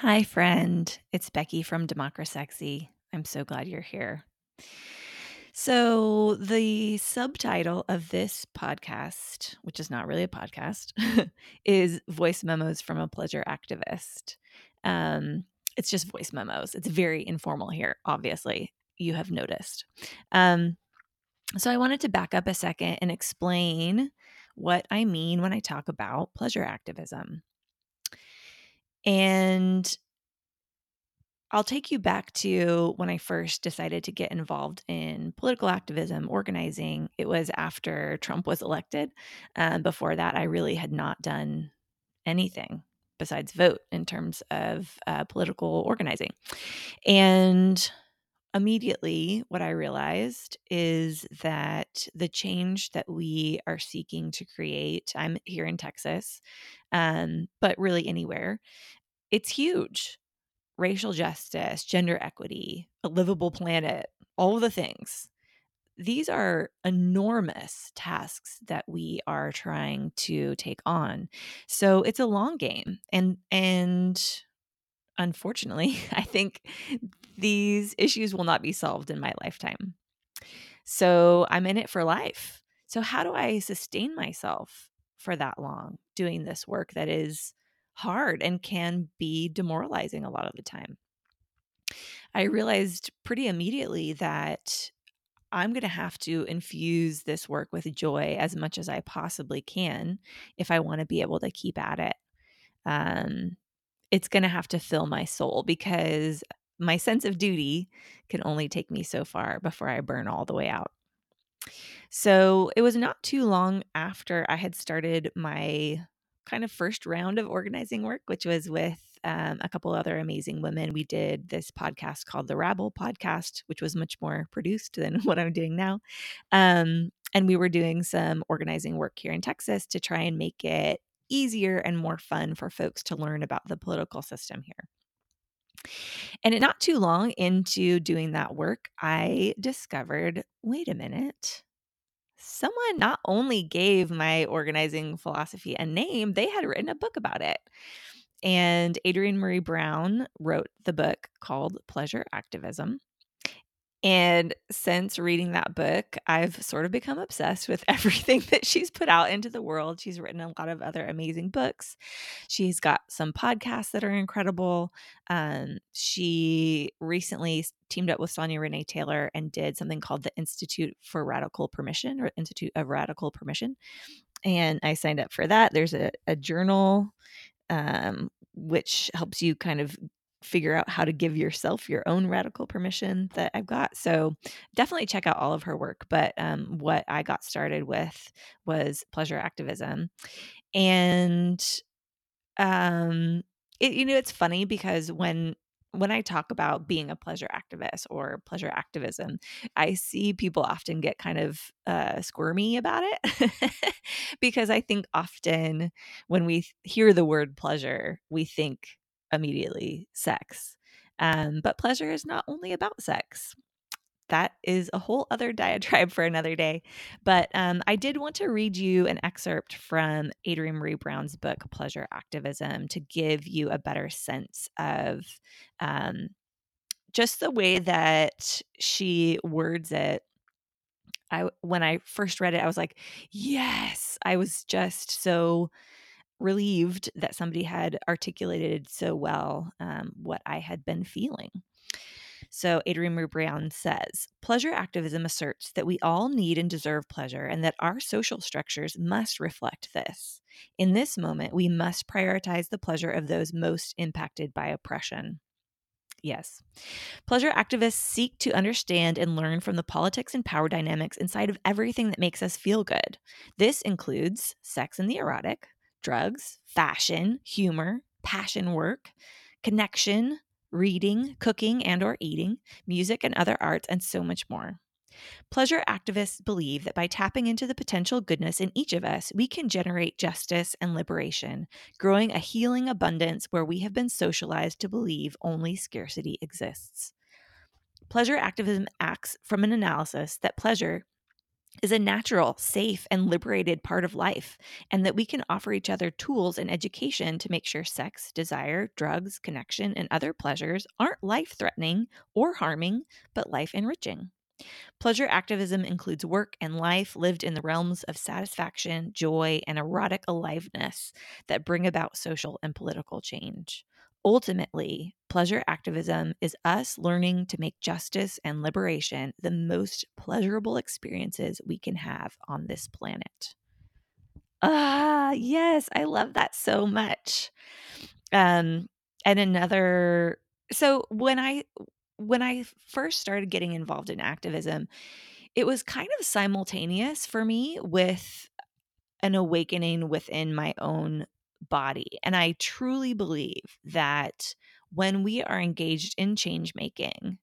Hi, friend. It's Becky from Democrasexy. I'm so glad you're here. So, the subtitle of this podcast, which is not really a podcast, is Voice Memos from a Pleasure Activist. Um, it's just voice memos. It's very informal here, obviously. You have noticed. Um, so, I wanted to back up a second and explain what I mean when I talk about pleasure activism. And I'll take you back to when I first decided to get involved in political activism, organizing. It was after Trump was elected. Um, before that, I really had not done anything besides vote in terms of uh, political organizing. And immediately, what I realized is that the change that we are seeking to create, I'm here in Texas, um, but really anywhere, it's huge racial justice, gender equity, a livable planet, all the things. These are enormous tasks that we are trying to take on. So it's a long game. And and unfortunately, I think these issues will not be solved in my lifetime. So I'm in it for life. So how do I sustain myself for that long doing this work that is hard and can be demoralizing a lot of the time. I realized pretty immediately that I'm going to have to infuse this work with joy as much as I possibly can if I want to be able to keep at it. Um, it's going to have to fill my soul because my sense of duty can only take me so far before I burn all the way out. So it was not too long after I had started my kind of first round of organizing work, which was with um, a couple other amazing women. We did this podcast called the Rabble Podcast, which was much more produced than what I'm doing now. Um, and we were doing some organizing work here in Texas to try and make it easier and more fun for folks to learn about the political system here. And not too long into doing that work, I discovered wait a minute, someone not only gave my organizing philosophy a name, they had written a book about it. And Adrienne Maree Brown wrote the book called Pleasure Activism. And since reading that book, I've sort of become obsessed with everything that she's put out into the world. She's written a lot of other amazing books. She's got some podcasts that are incredible. Um, she recently teamed up with Sonya Renee Taylor and did something called the Institute for Radical Permission or Institute of Radical Permission. And I signed up for that. There's a, a journal um, which helps you kind of figure out how to give yourself your own radical permission that I've got. So definitely check out all of her work. But um, what I got started with was pleasure activism. And um, it, you know, it's funny because when when I talk about being a pleasure activist or pleasure activism, I see people often get kind of uh, squirmy about it because I think often when we hear the word pleasure, we think immediately sex. Um, but pleasure is not only about sex. That is a whole other diatribe for another day. But um, I did want to read you an excerpt from Adrienne Maree Brown's book, Pleasure Activism, to give you a better sense of um, just the way that she words it I when I first read it, I was like, yes. I was just so relieved that somebody had articulated so well um, what I had been feeling. So, Adrienne Brown says Pleasure activism asserts that we all need and deserve pleasure and that our social structures must reflect this. In this moment, we must prioritize the pleasure of those most impacted by oppression. Yes. Pleasure activists seek to understand and learn from the politics and power dynamics inside of everything that makes us feel good. This includes sex and the erotic, drugs, fashion, humor, passion work, connection, reading, cooking and or eating, music and other arts and so much more. Pleasure activists believe that by tapping into the potential goodness in each of us, we can generate justice and liberation, growing a healing abundance where we have been socialized to believe only scarcity exists. Pleasure activism acts from an analysis that pleasure is a natural, safe, and liberated part of life, and that we can offer each other tools and education to make sure sex, desire, drugs, connection, and other pleasures aren't life threatening or harming, but life enriching. Pleasure activism includes work and life lived in the realms of satisfaction, joy, and erotic aliveness that bring about social and political change. Ultimately, pleasure activism is us learning to make justice and liberation the most pleasurable experiences we can have on this planet. Ah, yes, I love that so much. Um, and another so when I when I first started getting involved in activism, it was kind of simultaneous for me with an awakening within my own body. And I truly believe that when we are engaged in change making,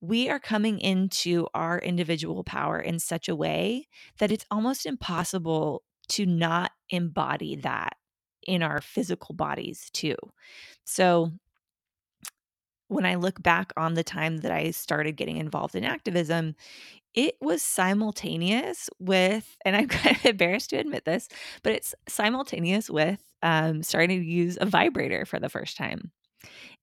we are coming into our individual power in such a way that it's almost impossible to not embody that in our physical bodies too. So, when I look back on the time that I started getting involved in activism, it was simultaneous with, and I'm kind of embarrassed to admit this, but it's simultaneous with um, starting to use a vibrator for the first time.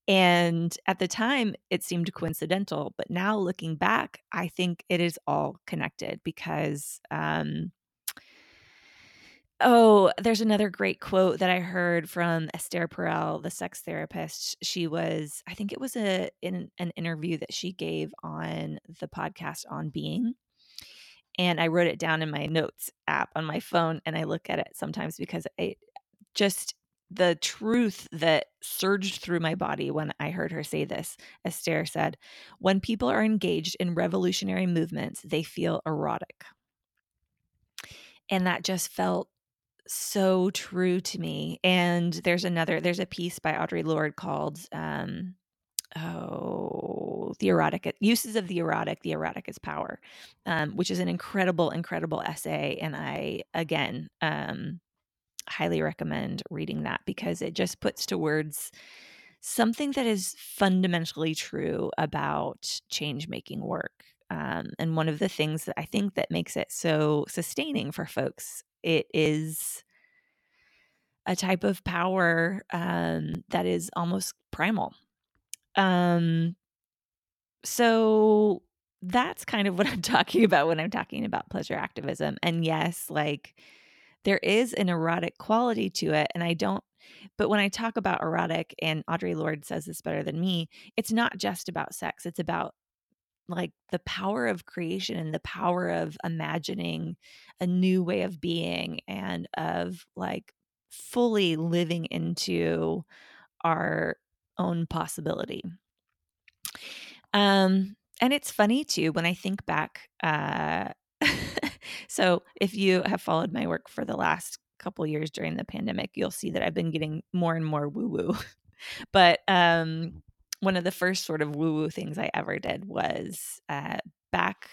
And at the time, it seemed coincidental, but now looking back, I think it is all connected because um, Oh, there's another great quote that I heard from Esther Perel, the sex therapist. She was, I think it was a in an interview that she gave on the podcast on being. And I wrote it down in my notes app on my phone and I look at it sometimes because it just the truth that surged through my body when I heard her say this. Esther said, When people are engaged in revolutionary movements, they feel erotic. And that just felt so true to me. And there's another, there's a piece by Audre Lorde called, um, oh, the erotic uses of the erotic. The erotic is power, um, which is an incredible, incredible essay. And I, again, um, highly recommend reading that because it just puts to words something that is fundamentally true about change making work. Um, and one of the things that I think that makes it so sustaining for folks it is a type of power um, that is almost primal. Um, so that's kind of what I'm talking about when I'm talking about pleasure activism. And yes, like there is an erotic quality to it. And I don't, but when I talk about erotic, and Audre Lorde says this better than me, it's not just about sex, it's about like the power of creation and the power of imagining a new way of being and of like fully living into our own possibility. Um, and it's funny too when I think back. Uh, so if you have followed my work for the last couple years during the pandemic, you'll see that I've been getting more and more woo woo. but um, one of the first sort of woo woo things I ever did was uh, back.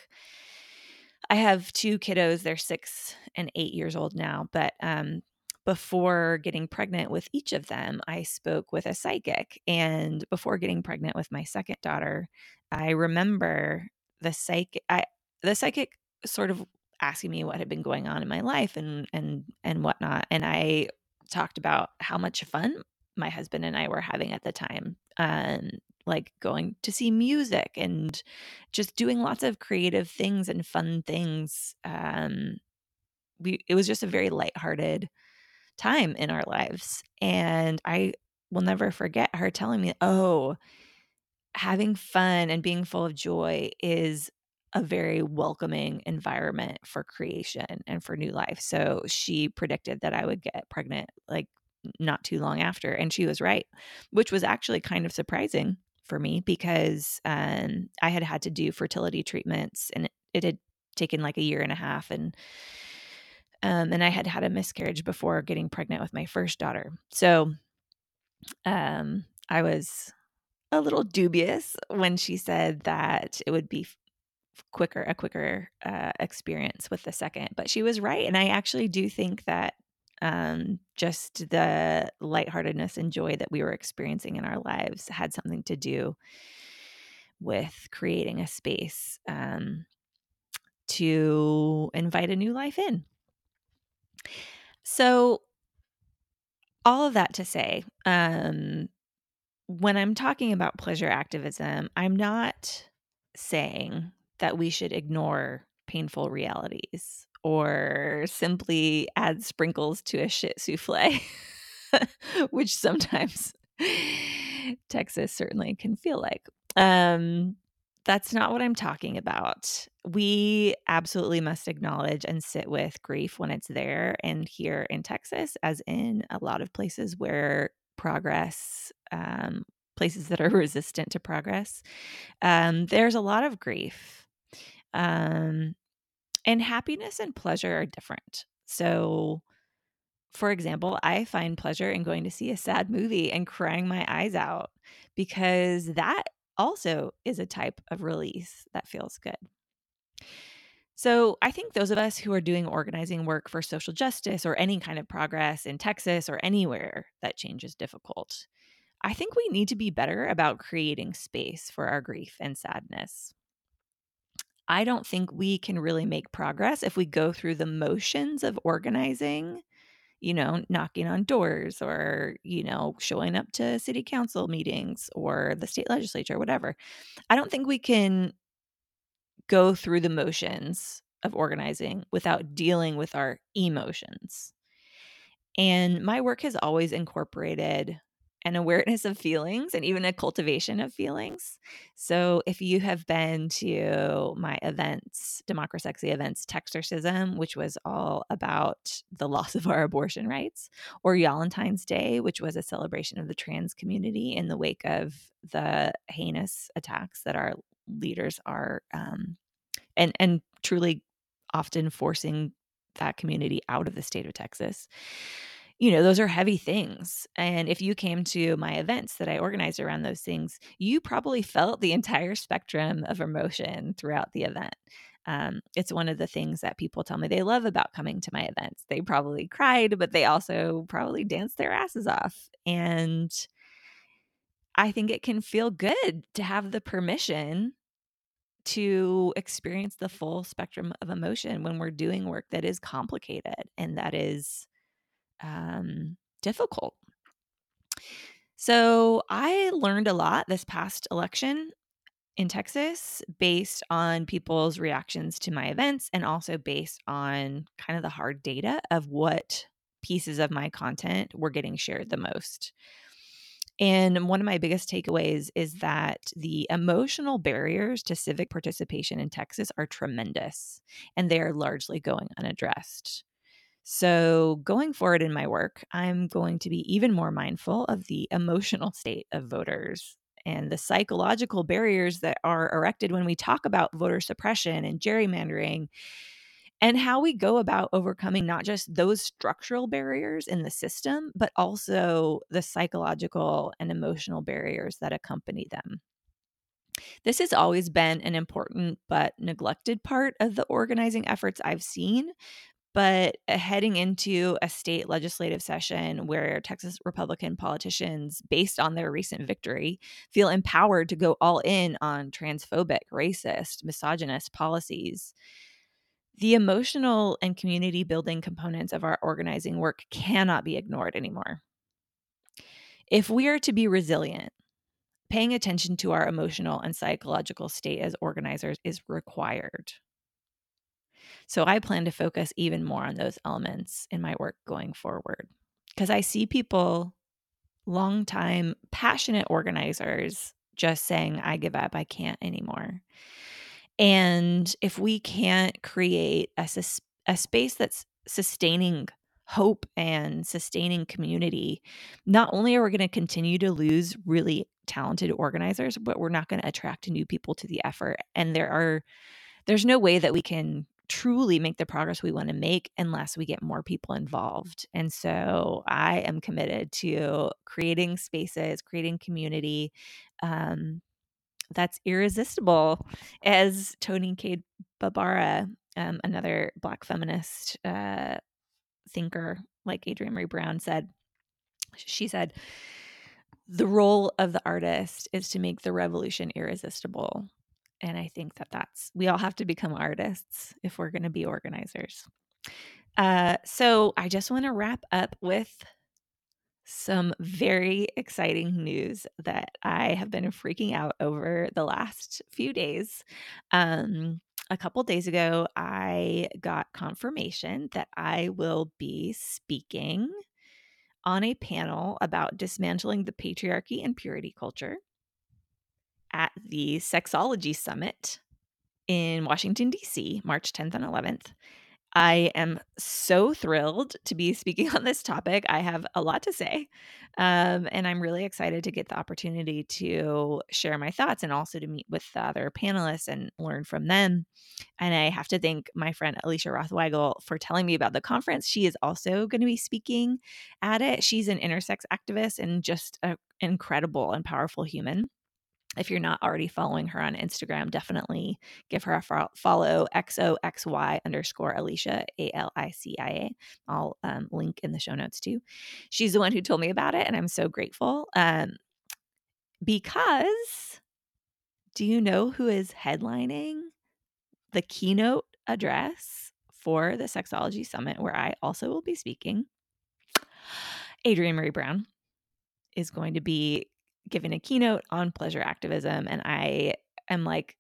I have two kiddos, they're six and eight years old now, but um, before getting pregnant with each of them, I spoke with a psychic. And before getting pregnant with my second daughter, I remember the psychic, I, the psychic sort of asking me what had been going on in my life and and and whatnot. And I talked about how much fun my husband and I were having at the time. Um, like going to see music and just doing lots of creative things and fun things. Um, we it was just a very lighthearted time in our lives. And I will never forget her telling me, "Oh, having fun and being full of joy is a very welcoming environment for creation and for new life." So she predicted that I would get pregnant like not too long after. And she was right, which was actually kind of surprising for me because um, I had had to do fertility treatments and it, it, had taken like a year and a half. And um, and I had had a miscarriage before getting pregnant with my first daughter. So um, I was a little dubious when she said that it would be quicker a quicker uh, experience with the second but she was right and i actually do think that um, just the lightheartedness and joy that we were experiencing in our lives had something to do with creating a space um, to invite a new life in. So, all of that to say, um, when I'm talking about pleasure activism, I'm not saying that we should ignore painful realities or simply add sprinkles to a shit souffle, which sometimes Texas certainly can feel like. Um, that's not what I'm talking about. We absolutely must acknowledge and sit with grief when it's there. And here in Texas, as in a lot of places where progress, um, places that are resistant to progress, um, there's a lot of grief. Um, and happiness and pleasure are different. So, for example, I find pleasure in going to see a sad movie and crying my eyes out because that also is a type of release that feels good. So, I think those of us who are doing organizing work for social justice or any kind of progress in Texas or anywhere that change is difficult, I think we need to be better about creating space for our grief and sadness. I don't think we can really make progress if we go through the motions of organizing you know, knocking on doors or, you know, showing up to city council meetings or the state legislature, whatever. I don't think we can go through the motions of organizing without dealing with our emotions. And my work has always incorporated an awareness of feelings and even a cultivation of feelings. So if you have been to my events, Democrasexy events, Texarcism, which was all about the loss of our abortion rights, or Valentine's Day, which was a celebration of the trans community in the wake of the heinous attacks that our leaders are um, and and truly often forcing that community out of the state of Texas you know, those are heavy things. And if you came to my events that I organized around those things, you probably felt the entire spectrum of emotion throughout the event. Um, it's one of the things that people tell me they love about coming to my events. They probably cried, but they also probably danced their asses off. And I think it can feel good to have the permission to experience the full spectrum of emotion when we're doing work that is complicated and that is um, difficult. So I learned a lot this past election in Texas based on people's reactions to my events and also based on kind of the hard data of what pieces of my content were getting shared the most. And one of my biggest takeaways is that the emotional barriers to civic participation in Texas are tremendous and they are largely going unaddressed. So, going forward in my work, I'm going to be even more mindful of the emotional state of voters and the psychological barriers that are erected when we talk about voter suppression and gerrymandering and how we go about overcoming not just those structural barriers in the system, but also the psychological and emotional barriers that accompany them. This has always been an important but neglected part of the organizing efforts I've seen, but uh, heading into a state legislative session where Texas Republican politicians, based on their recent victory, feel empowered to go all in on transphobic, racist, misogynist policies, the emotional and community building components of our organizing work cannot be ignored anymore. If we are to be resilient, paying attention to our emotional and psychological state as organizers is required. So I plan to focus even more on those elements in my work going forward because I see people, long-time passionate organizers, just saying, I give up, I can't anymore. And if we can't create a, a space that's sustaining hope and sustaining community, not only are we going to continue to lose really talented organizers, but we're not going to attract new people to the effort. And there are, there's no way that we can truly make the progress we want to make unless we get more people involved. And so I am committed to creating spaces, creating community um, that's irresistible, as Toni Cade Bambara, um, another Black feminist uh, thinker like Adrienne Maree Brown, said. She said, the role of the artist is to make the revolution irresistible. And I think that that's, we all have to become artists if we're going to be organizers. Uh, so I just want to wrap up with some very exciting news that I have been freaking out over the last few days. Um, a couple days ago, I got confirmation that I will be speaking on a panel about dismantling the patriarchy and purity culture at the Sexology Summit in Washington, D.C., March 10th and 11th. I am so thrilled to be speaking on this topic. I have a lot to say, um, and I'm really excited to get the opportunity to share my thoughts and also to meet with the other panelists and learn from them. And I have to thank my friend Alicia Roth Weigel for telling me about the conference. She is also going to be speaking at it. She's an intersex activist and just an incredible and powerful human if you're not already following her on Instagram, definitely give her a follow xoxy underscore Alicia, A L I C I A. I'll um, link in the show notes too. She's the one who told me about it, and I'm so grateful. Um, because do you know who is headlining the keynote address for the Sexology Summit, where I also will be speaking? Adrienne Maree Brown is going to be giving a keynote on pleasure activism and I am like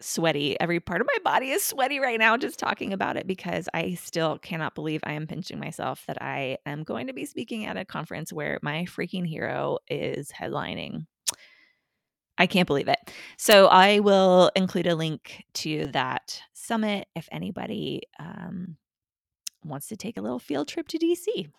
sweaty. Every part of my body is sweaty right now just talking about it because I still cannot believe I am pinching myself that I am going to be speaking at a conference where my freaking hero is headlining. I can't believe it. So I will include a link to that summit if anybody um, wants to take a little field trip to DC.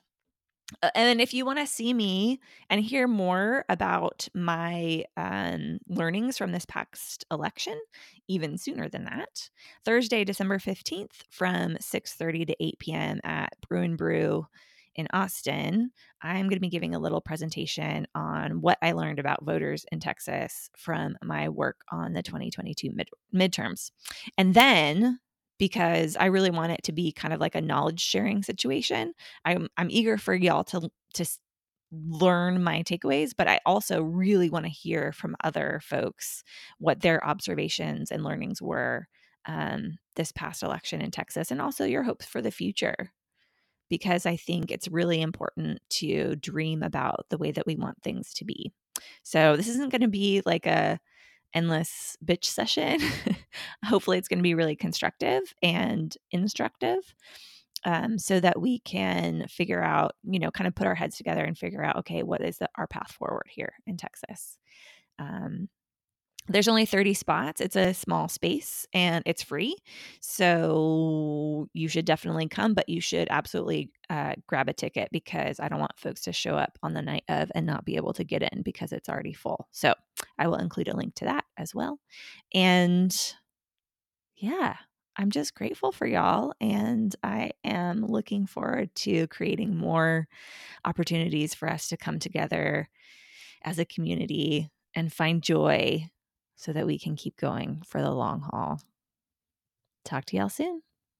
Uh, and if you want to see me and hear more about my um, learnings from this past election, even sooner than that, Thursday, December 15th from 6.30 to 8 p.m. at and Brew in Austin, I'm going to be giving a little presentation on what I learned about voters in Texas from my work on the 2022 mid- midterms. And then because I really want it to be kind of like a knowledge sharing situation. I'm I'm eager for y'all to to learn my takeaways, but I also really want to hear from other folks what their observations and learnings were um, this past election in Texas, and also your hopes for the future. Because I think it's really important to dream about the way that we want things to be. So, this isn't going to be like a endless bitch session. Hopefully, it's going to be really constructive and instructive um, so that we can figure out, you know, kind of put our heads together and figure out, okay, what is the, our path forward here in Texas? Um, there's only 30 spots. It's a small space and it's free. So you should definitely come, but you should absolutely uh, grab a ticket because I don't want folks to show up on the night of and not be able to get in because it's already full. So I will include a link to that as well. And yeah, I'm just grateful for y'all. And I am looking forward to creating more opportunities for us to come together as a community and find joy so that we can keep going for the long haul. Talk to y'all soon.